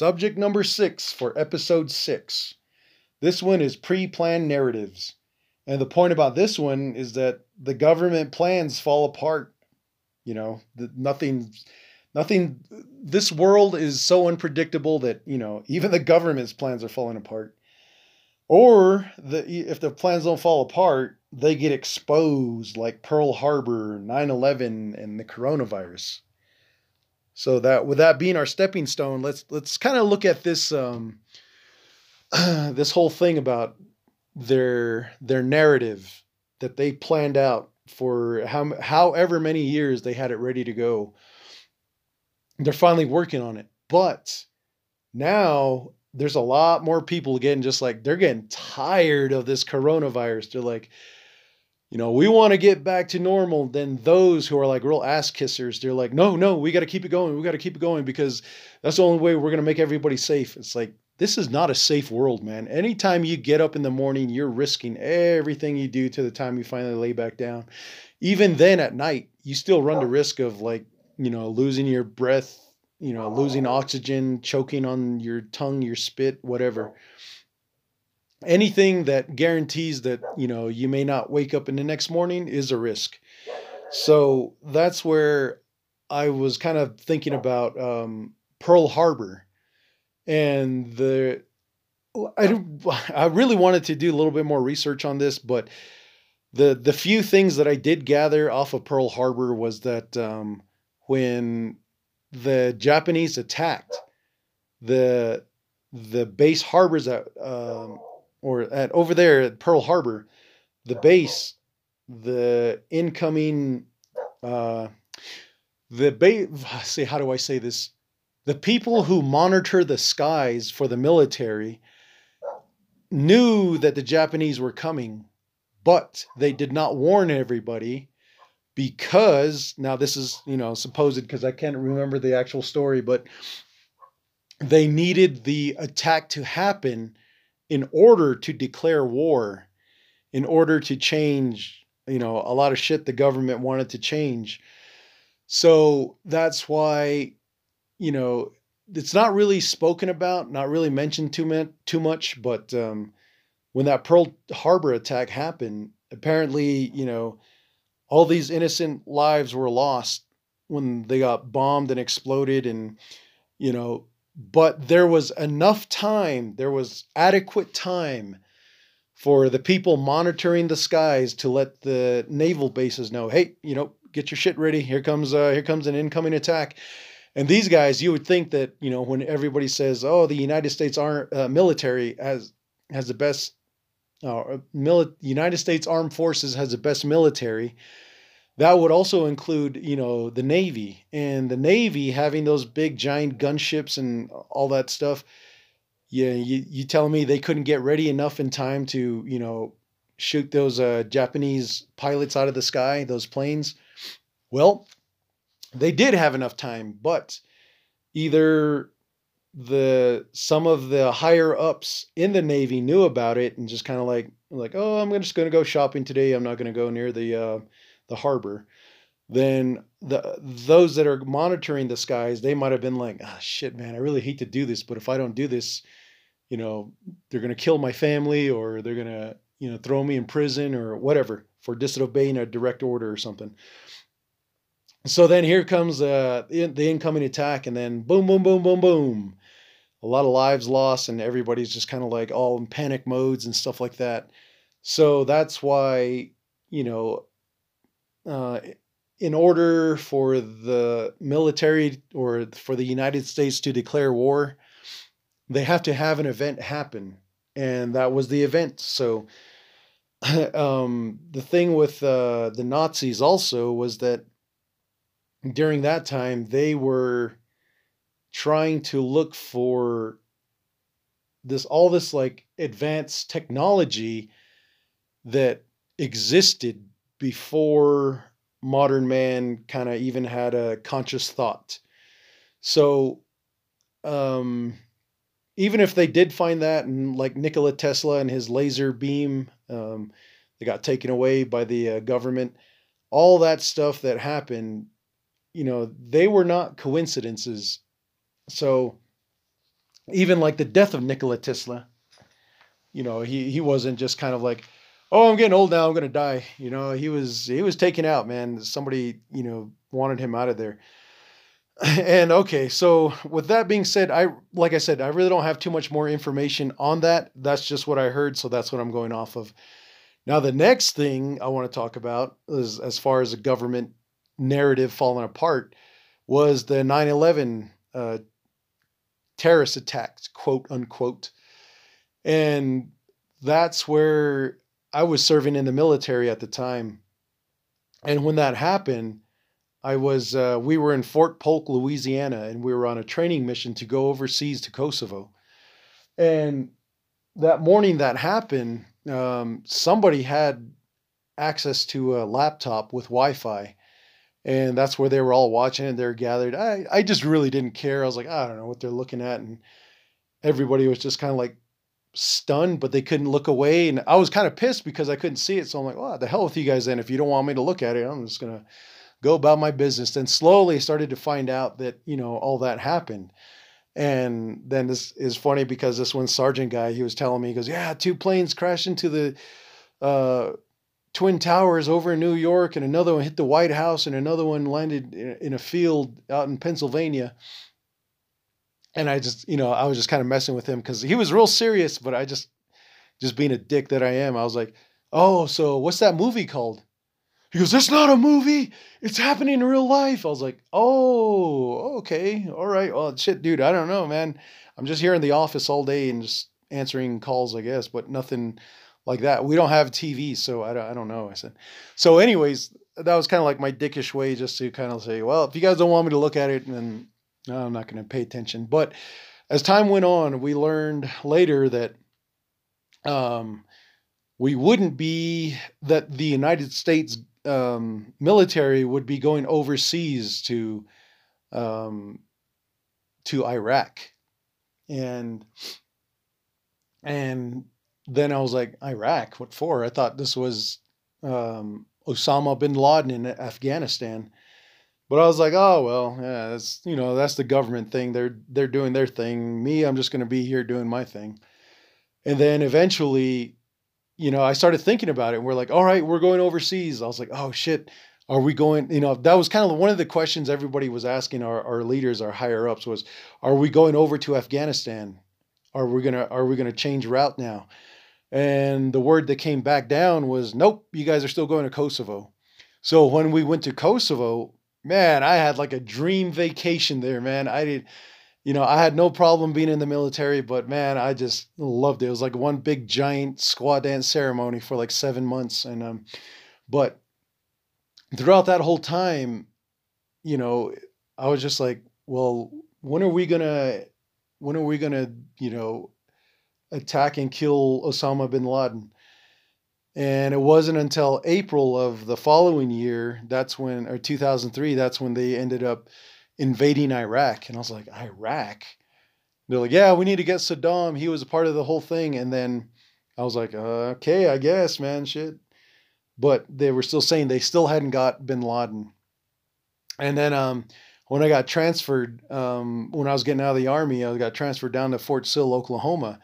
Subject number six for episode six. This one is pre planned narratives. And the point about this one is that the government plans fall apart. You know, nothing, nothing, this world is so unpredictable that, you know, even the government's plans are falling apart. Or the, if the plans don't fall apart, they get exposed like Pearl Harbor, 9 11, and the coronavirus. So that with that being our stepping stone, let's let's kind of look at this um, this whole thing about their their narrative that they planned out for how however many years they had it ready to go. They're finally working on it, but now there's a lot more people getting just like they're getting tired of this coronavirus. They're like, you know, we want to get back to normal. Then those who are like real ass kissers, they're like, no, no, we got to keep it going. We got to keep it going because that's the only way we're going to make everybody safe. It's like, this is not a safe world, man. Anytime you get up in the morning, you're risking everything you do to the time you finally lay back down. Even then at night, you still run the risk of like, you know, losing your breath, you know, losing oxygen, choking on your tongue, your spit, whatever. Anything that guarantees that, you know, you may not wake up in the next morning is a risk. So that's where I was kind of thinking about um, Pearl Harbor and the I I really wanted to do a little bit more research on this, but the the few things that I did gather off of Pearl Harbor was that um, when the Japanese attacked the the base harbors at um, or at over there at Pearl Harbor, the base, the incoming, uh, the base. Say, how do I say this? The people who monitor the skies for the military knew that the Japanese were coming, but they did not warn everybody because now this is, you know, supposed because I can't remember the actual story, but they needed the attack to happen in order to declare war, in order to change, you know, a lot of shit the government wanted to change. So that's why you know, it's not really spoken about, not really mentioned too much, too much. But um, when that Pearl Harbor attack happened, apparently, you know, all these innocent lives were lost when they got bombed and exploded, and you know, but there was enough time, there was adequate time for the people monitoring the skies to let the naval bases know, hey, you know, get your shit ready. Here comes uh, here comes an incoming attack. And these guys, you would think that you know when everybody says, "Oh, the United States Arm uh, military has has the best," uh, mili- United States Armed Forces has the best military. That would also include, you know, the Navy and the Navy having those big giant gunships and all that stuff. Yeah, you you telling me they couldn't get ready enough in time to, you know, shoot those uh, Japanese pilots out of the sky, those planes? Well, they did have enough time, but either the some of the higher ups in the navy knew about it and just kind of like like oh i'm just going to go shopping today i'm not going to go near the uh, the harbor then the those that are monitoring the skies they might have been like ah oh, shit man i really hate to do this but if i don't do this you know they're to kill my family or they're to you know throw me in prison or whatever for disobeying a direct order or something so then here comes uh, the incoming attack, and then boom, boom, boom, boom, boom. A lot of lives lost, and everybody's just kind of like all in panic modes and stuff like that. So that's why, you know, uh, in order for the military or for the United States to declare war, they have to have an event happen. And that was the event. So um, the thing with uh, the Nazis also was that during that time, they were trying to look for this all this like advanced technology that existed before modern man kind of even had a conscious thought. So um even if they did find that and like Nikola Tesla and his laser beam um they got taken away by the uh, government all that stuff that happened you know, they were not coincidences. So even like the death of Nikola Tesla, you know, he he wasn't just kind of like, oh, I'm getting old now, I'm gonna die. You know, he was he was taken out, man. Somebody, you know, wanted him out of there. And okay, so with that being said, I like I said, I really don't have too much more information on that. That's just what I heard, so that's what I'm going off of. Now, the next thing I want to talk about is as far as the government narrative falling apart was the 9 11 uh, terrorist attacks, quote unquote. And that's where I was serving in the military at the time. And when that happened, I was uh, we were in Fort Polk, Louisiana, and we were on a training mission to go overseas to Kosovo. And that morning that happened, um, somebody had access to a laptop with Wi-Fi, and that's where they were all watching and they're gathered. I I just really didn't care. I was like, I don't know what they're looking at, and everybody was just kind of like stunned, but they couldn't look away, and I was kind of pissed because I couldn't see it. So I'm like, well, the hell with you guys then. If you don't want me to look at it, I'm just gonna go about my business. Then slowly started to find out that you know all that happened. And then this is funny because this one sergeant guy, he was telling me, he goes, Yeah, two planes crashed into the uh, Twin Towers over in New York, and another one hit the White House, and another one landed in a field out in Pennsylvania. And I just, you know, I was just kind of messing with him because he was real serious, but I just, just being a dick that I am, I was like, Oh, so what's that movie called? He goes, That's not a movie. It's happening in real life. I was like, Oh, okay. All right. Well, shit, dude, I don't know, man. I'm just here in the office all day and just answering calls, I guess, but nothing like that. We don't have TV, so I don't, I don't know. I said, So, anyways, that was kind of like my dickish way just to kind of say, Well, if you guys don't want me to look at it, then no, I'm not going to pay attention. But as time went on, we learned later that um, we wouldn't be that the United States um, military would be going overseas to um, to Iraq, and and then I was like, Iraq, what for? I thought this was um, Osama bin Laden in Afghanistan, but I was like, oh well, yeah, that's you know that's the government thing. They're they're doing their thing. Me, I'm just going to be here doing my thing. And then eventually you know, I started thinking about it and we're like, all right, we're going overseas. I was like, oh shit, are we going, you know, that was kind of one of the questions everybody was asking our, our leaders, our higher ups was, are we going over to Afghanistan? Are we gonna are we gonna change route now? And the word that came back down was, nope, you guys are still going to Kosovo. So when we went to Kosovo, man, I had like a dream vacation there, man. I did you know, I had no problem being in the military, but man, I just loved it. It was like one big giant squaw dance ceremony for like seven months. And, um, but throughout that whole time, you know, I was just like, well, when are we gonna, when are we gonna, you know, attack and kill Osama bin Laden? And it wasn't until April of the following year, that's when, or 2003, that's when they ended up invading Iraq. And I was like, Iraq? They're like, yeah, we need to get Saddam. He was a part of the whole thing. And then I was like, uh, okay, I guess, man, shit. But they were still saying they still hadn't got bin Laden. And then um, when I got transferred, um, when I was getting out of the army, I got transferred down to Fort Sill, Oklahoma.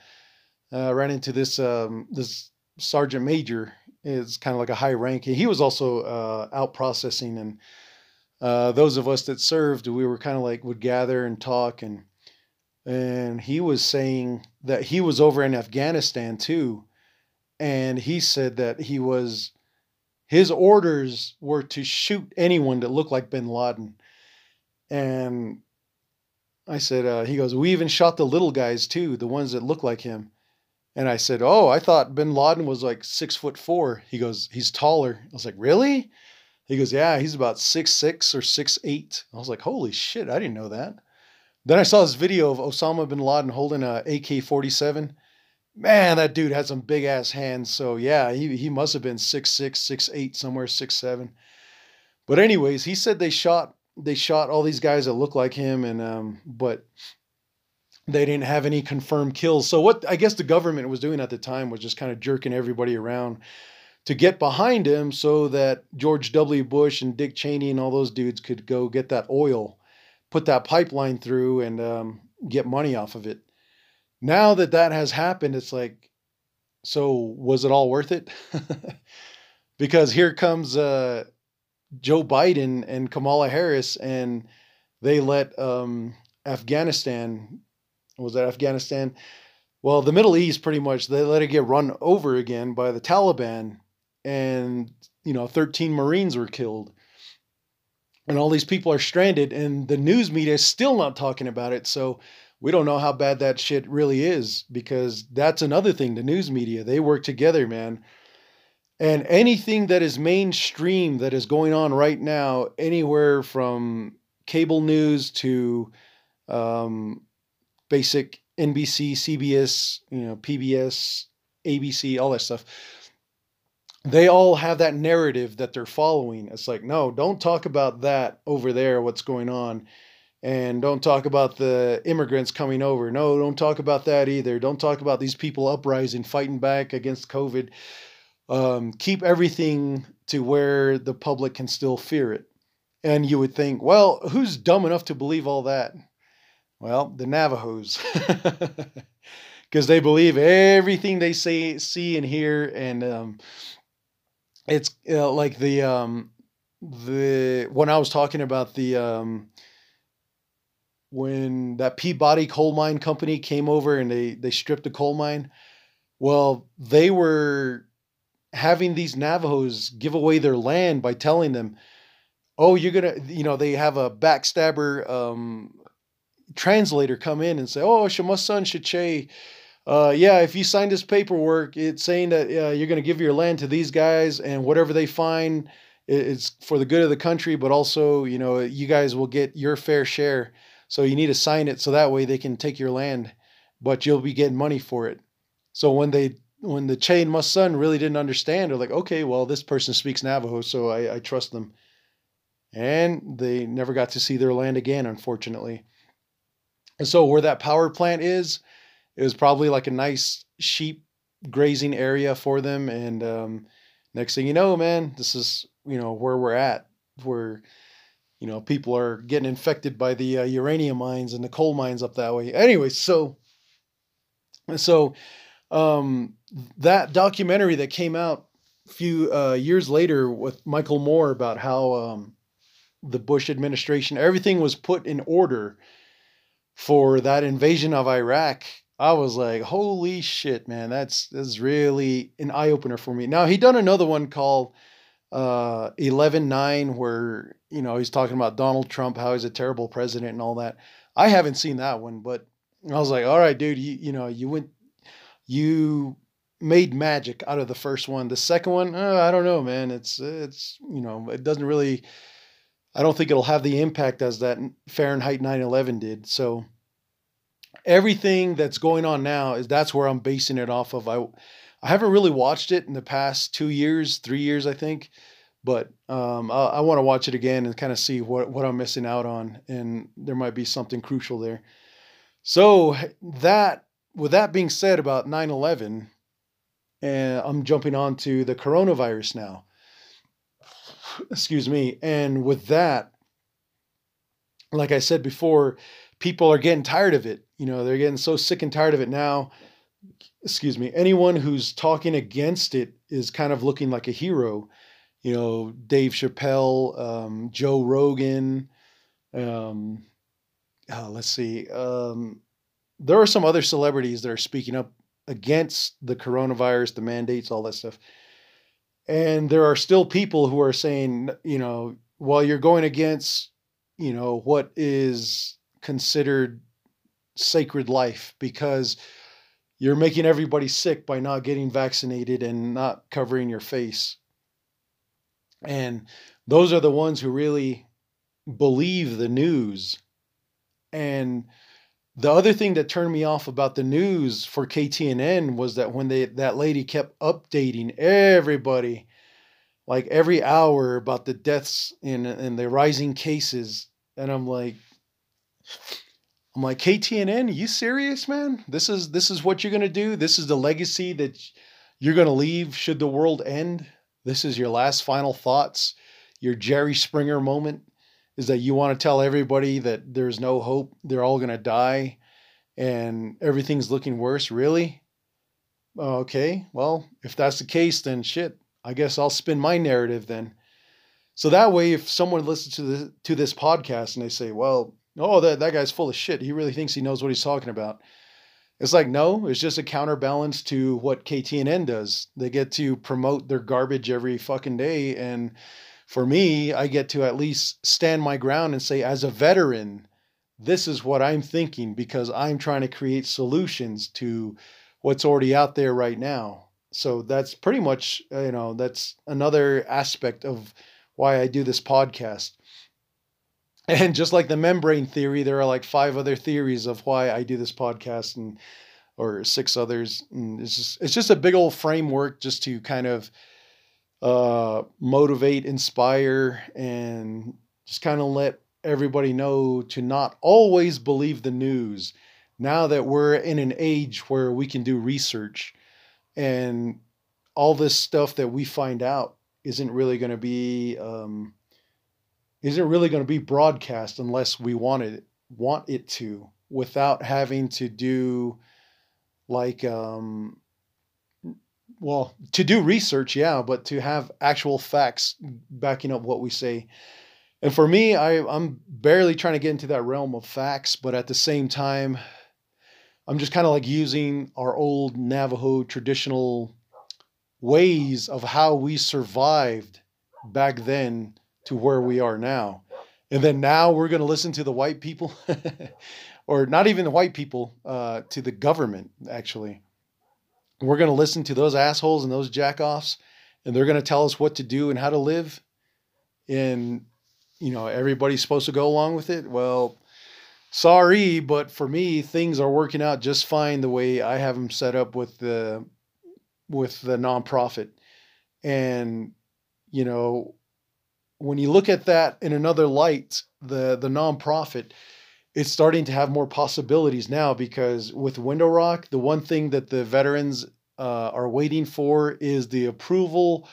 Uh, I ran into this um, this sergeant major. Is kind of like a high rank. He was also uh, out processing and uh, those of us that served, we were kind of like would gather and talk, and and he was saying that he was over in Afghanistan too, and he said that he was his orders were to shoot anyone that looked like Bin Laden, and I said, uh, he goes, we even shot the little guys too, the ones that look like him. And I said, oh, I thought Bin Laden was like six foot four. He goes, he's taller. I was like, really? He goes, Yeah, he's about six six or six eight. I was like, Holy shit, I didn't know that. Then I saw this video of Osama bin Laden holding a AK 47. Man, that dude had some big ass hands. So yeah, he, he must have been six six, six eight, somewhere six seven. But anyways, he said they shot they shot all these guys that look like him, and um, but they didn't have any confirmed kills. So what I guess the government was doing at the time was just kind of jerking everybody around to get behind him so that George W. Bush and Dick Cheney and all those dudes could go get that oil, put that pipeline through, and um, get money off of it. now that that has happened, it's like, so was it all worth it? because here comes uh, Joe Biden and Kamala Harris, and they let um, Afghanistan, was that Afghanistan? Well, the Middle East pretty much, they let it get run over again by the Taliban, and, you know, 13 Marines were killed. And all these people are stranded, and the news media is still not talking about it. So, we don't know how bad that shit really is because that's another thing. The news media, they work together, man. And anything that is mainstream that is going on right now, anywhere from cable news to um, basic NBC, CBS, you know, PBS, ABC, all that stuff, they all have that narrative that they're following. It's like, no, don't talk about that over there, what's going on and don't talk about the immigrants coming over. No, don't talk about that either. Don't talk about these people uprising, fighting back against COVID. Um, keep everything to where the public can still fear it. And you would think, well, who's dumb enough to believe all that? Well, the Navajos. Because they believe everything they say, see, and hear. And um, it's uh, like the, um, the, when I was talking about the, um, when that Peabody coal mine company came over and they they stripped the coal mine. Well, they were having these Navajos give away their land by telling them, "Oh, you're gonna," you know, they have a backstabber um, translator come in and say, "Oh, Shamasan Shache." Uh, yeah, if you sign this paperwork, it's saying that uh, you're going to give your land to these guys, and whatever they find, it's for the good of the country, but also, you know, you guys will get your fair share. So you need to sign it so that way they can take your land, but you'll be getting money for it. So when they when the Che and son really didn't understand, they're like, okay, well, this person speaks Navajo, so I, I trust them. And they never got to see their land again, unfortunately. And so where that power plant is, it was probably like a nice sheep grazing area for them. And um, next thing you know, man, this is you know where we're at. Where you know, people are getting infected by the uh, uranium mines and the coal mines up that way. Anyway, so so um, that documentary that came out a few uh, years later with Michael Moore about how um, the Bush administration everything was put in order for that invasion of Iraq. I was like, holy shit, man, that's that's really an eye opener for me. Now he done another one called uh 11 9 where you know he's talking about donald trump how he's a terrible president and all that i haven't seen that one but i was like all right dude you, you know you went you made magic out of the first one the second one uh, i don't know man it's it's you know it doesn't really i don't think it'll have the impact as that fahrenheit 9-11 did so everything that's going on now is that's where i'm basing it off of i I haven't really watched it in the past two years, three years, I think, but um, I, I want to watch it again and kind of see what, what I'm missing out on, and there might be something crucial there. So that, with that being said about 9/11, and I'm jumping on to the coronavirus now. Excuse me, and with that, like I said before, people are getting tired of it. You know, they're getting so sick and tired of it now excuse me, anyone who's talking against it is kind of looking like a hero. You know, Dave Chappelle, um, Joe Rogan. Um, uh, let's see. Um, there are some other celebrities that are speaking up against the coronavirus, the mandates, all that stuff. And there are still people who are saying, you know, while you're going against, you know, what is considered sacred life because you're making everybody sick by not getting vaccinated and not covering your face. And those are the ones who really believe the news. And the other thing that turned me off about the news for KTNN was that when they that lady kept updating everybody like every hour about the deaths and and the rising cases and I'm like I'm like, KTNN, you serious, man? This is this is what you're gonna do? This is the legacy that you're gonna leave should the world end? This is your last final thoughts, your Jerry Springer moment is that you want to tell everybody that there's no hope, they're all gonna die, and everything's looking worse. Really? Uh, okay, well, if that's the case, then shit, I guess I'll spin my narrative then. So that way, if someone listens to the to this podcast and they say, "Well, oh, that that guy's full of shit. He really thinks he knows what he's talking about," it's like, no, it's just a counterbalance to what KTNN does. They get to promote their garbage every fucking day, and for me, I get to at least stand my ground and say, as a veteran, this is what I'm thinking because I'm trying to create solutions to what's already out there right now. So that's pretty much, uh, you know, that's another aspect of why I do this podcast. And just like the membrane theory, there are like five other theories of why I do this podcast and or six others. And it's just it's just a big old framework just to kind of uh, motivate, inspire, and just kind of let everybody know to not always believe the news. Now that we're in an age where we can do research and all this stuff that we find out isn't really going to be um, isn't really going to be broadcast unless we want it want it to without having to do like um, well to do research yeah but to have actual facts backing up what we say. And for me I, i'm barely trying to get into that realm of facts but at the same time i'm just kind of like using our old navajo traditional ways of how we survived back then to where we are now. And then now we're going to listen to the white people or not even the white people uh, to the government actually we're going to listen to those assholes and those jackoffs, and they're going to tell us what to do and how to live. And, you know, everybody's supposed to go along with it. Well, sorry, but for me, things are working out just fine the way I have them set up with the with the nonprofit. And, you know, when you look at that in another light, the the nonprofit, it's starting to have more possibilities now because with Window Rock, the one thing that the veterans uh, are waiting for is the approval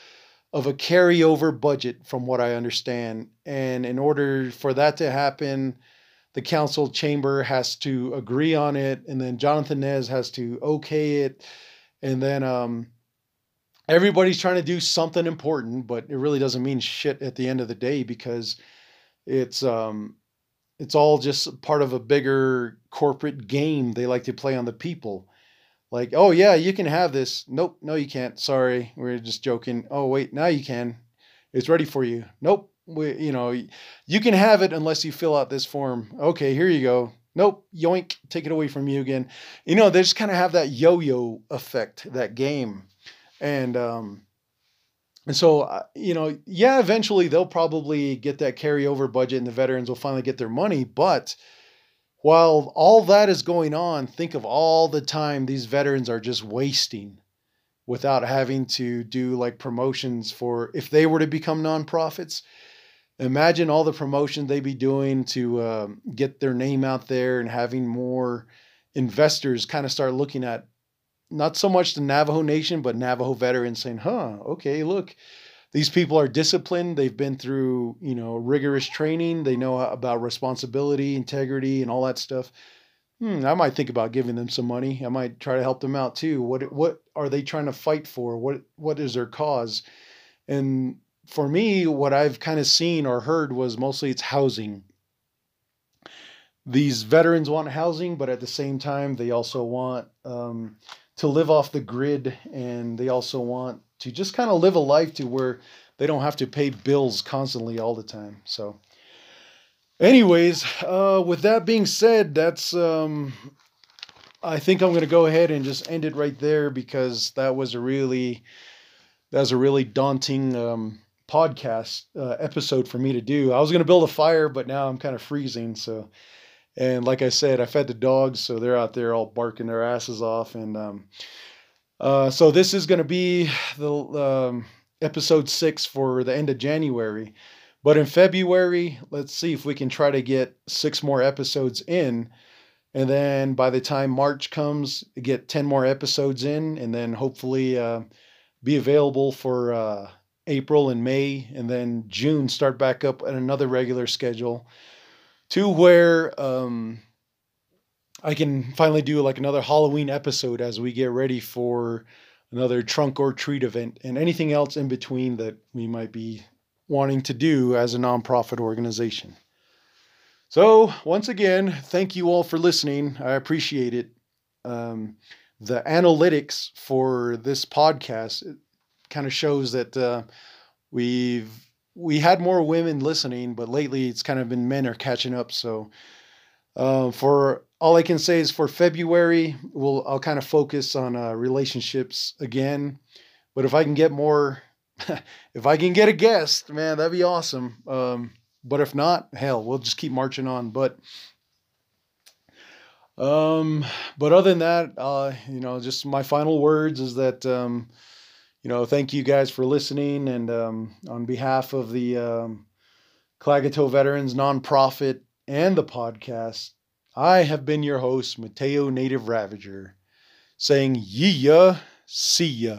of a carryover budget, from what I understand. And in order for that to happen, the council chamber has to agree on it, and then Jonathan Nez has to okay it, and then um, everybody's trying to do something important, but it really doesn't mean shit at the end of the day because it's um, it's all just part of a bigger corporate game they like to play on the people. Like, oh yeah, you can have this. Nope, no, you can't. Sorry, we're just joking. Oh wait, now you can. It's ready for you. Nope, we, you know, you can have it unless you fill out this form. Okay, here you go. Nope, yoink, take it away from you again. You know, they just kind of have that yo-yo effect, that game, and um, and so, uh, you know, yeah, eventually they'll probably get that carryover budget and the veterans will finally get their money. But while all that is going on, think of all the time these veterans are just wasting without having to do like promotions for if they were to become nonprofits. Imagine all the promotion they'd be doing to um, get their name out there and having more investors kind of start looking at not so much the Navajo Nation, but Navajo veterans saying, huh, okay, look, these people are disciplined. They've been through, you know, rigorous training. They know about responsibility, integrity, and all that stuff. Hmm, I might think about giving them some money. I might try to help them out too. What what are they trying to fight for? What what is their cause? And for me, what I've kind of seen or heard was mostly it's housing. These veterans want housing, but at the same time, they also want um, to live off the grid and they also want to just kind of live a life to where they don't have to pay bills constantly all the time. So anyways, uh, with that being said, that's um, I think I'm going to go ahead and just end it right there because that was a really that was a really daunting um, podcast uh, episode for me to do. I was going to build a fire, but now I'm kind of freezing, so and like I said, I fed the dogs, so they're out there all barking their asses off. And um, uh, so this is going to be the um, episode six for the end of January. But in February, let's see if we can try to get six more episodes in. And then by the time March comes, get 10 more episodes in, and then hopefully uh, be available for uh, April and May. And then June, start back up at another regular schedule to where um, I can finally do like another Halloween episode as we get ready for another trunk or treat event and anything else in between that we might be wanting to do as a nonprofit organization. So, once again, thank you all for listening. I appreciate it. Um, the analytics for this podcast kind of shows that uh, we've we had more women listening, but lately it's kind of been men are catching up. So, uh, for all I can say is for February, we'll I'll kind of focus on uh, relationships again. But if I can get more, if I can get a guest, man, that'd be awesome. Um, but if not, hell, we'll just keep marching on. But um, but other than that, uh, you know, just my final words is that um, you know, thank you guys for listening, and um, on behalf of the um, Klagetoh Veterans nonprofit and the podcast, I have been your host, Mateo Native Ravager, saying, "Yee see ya."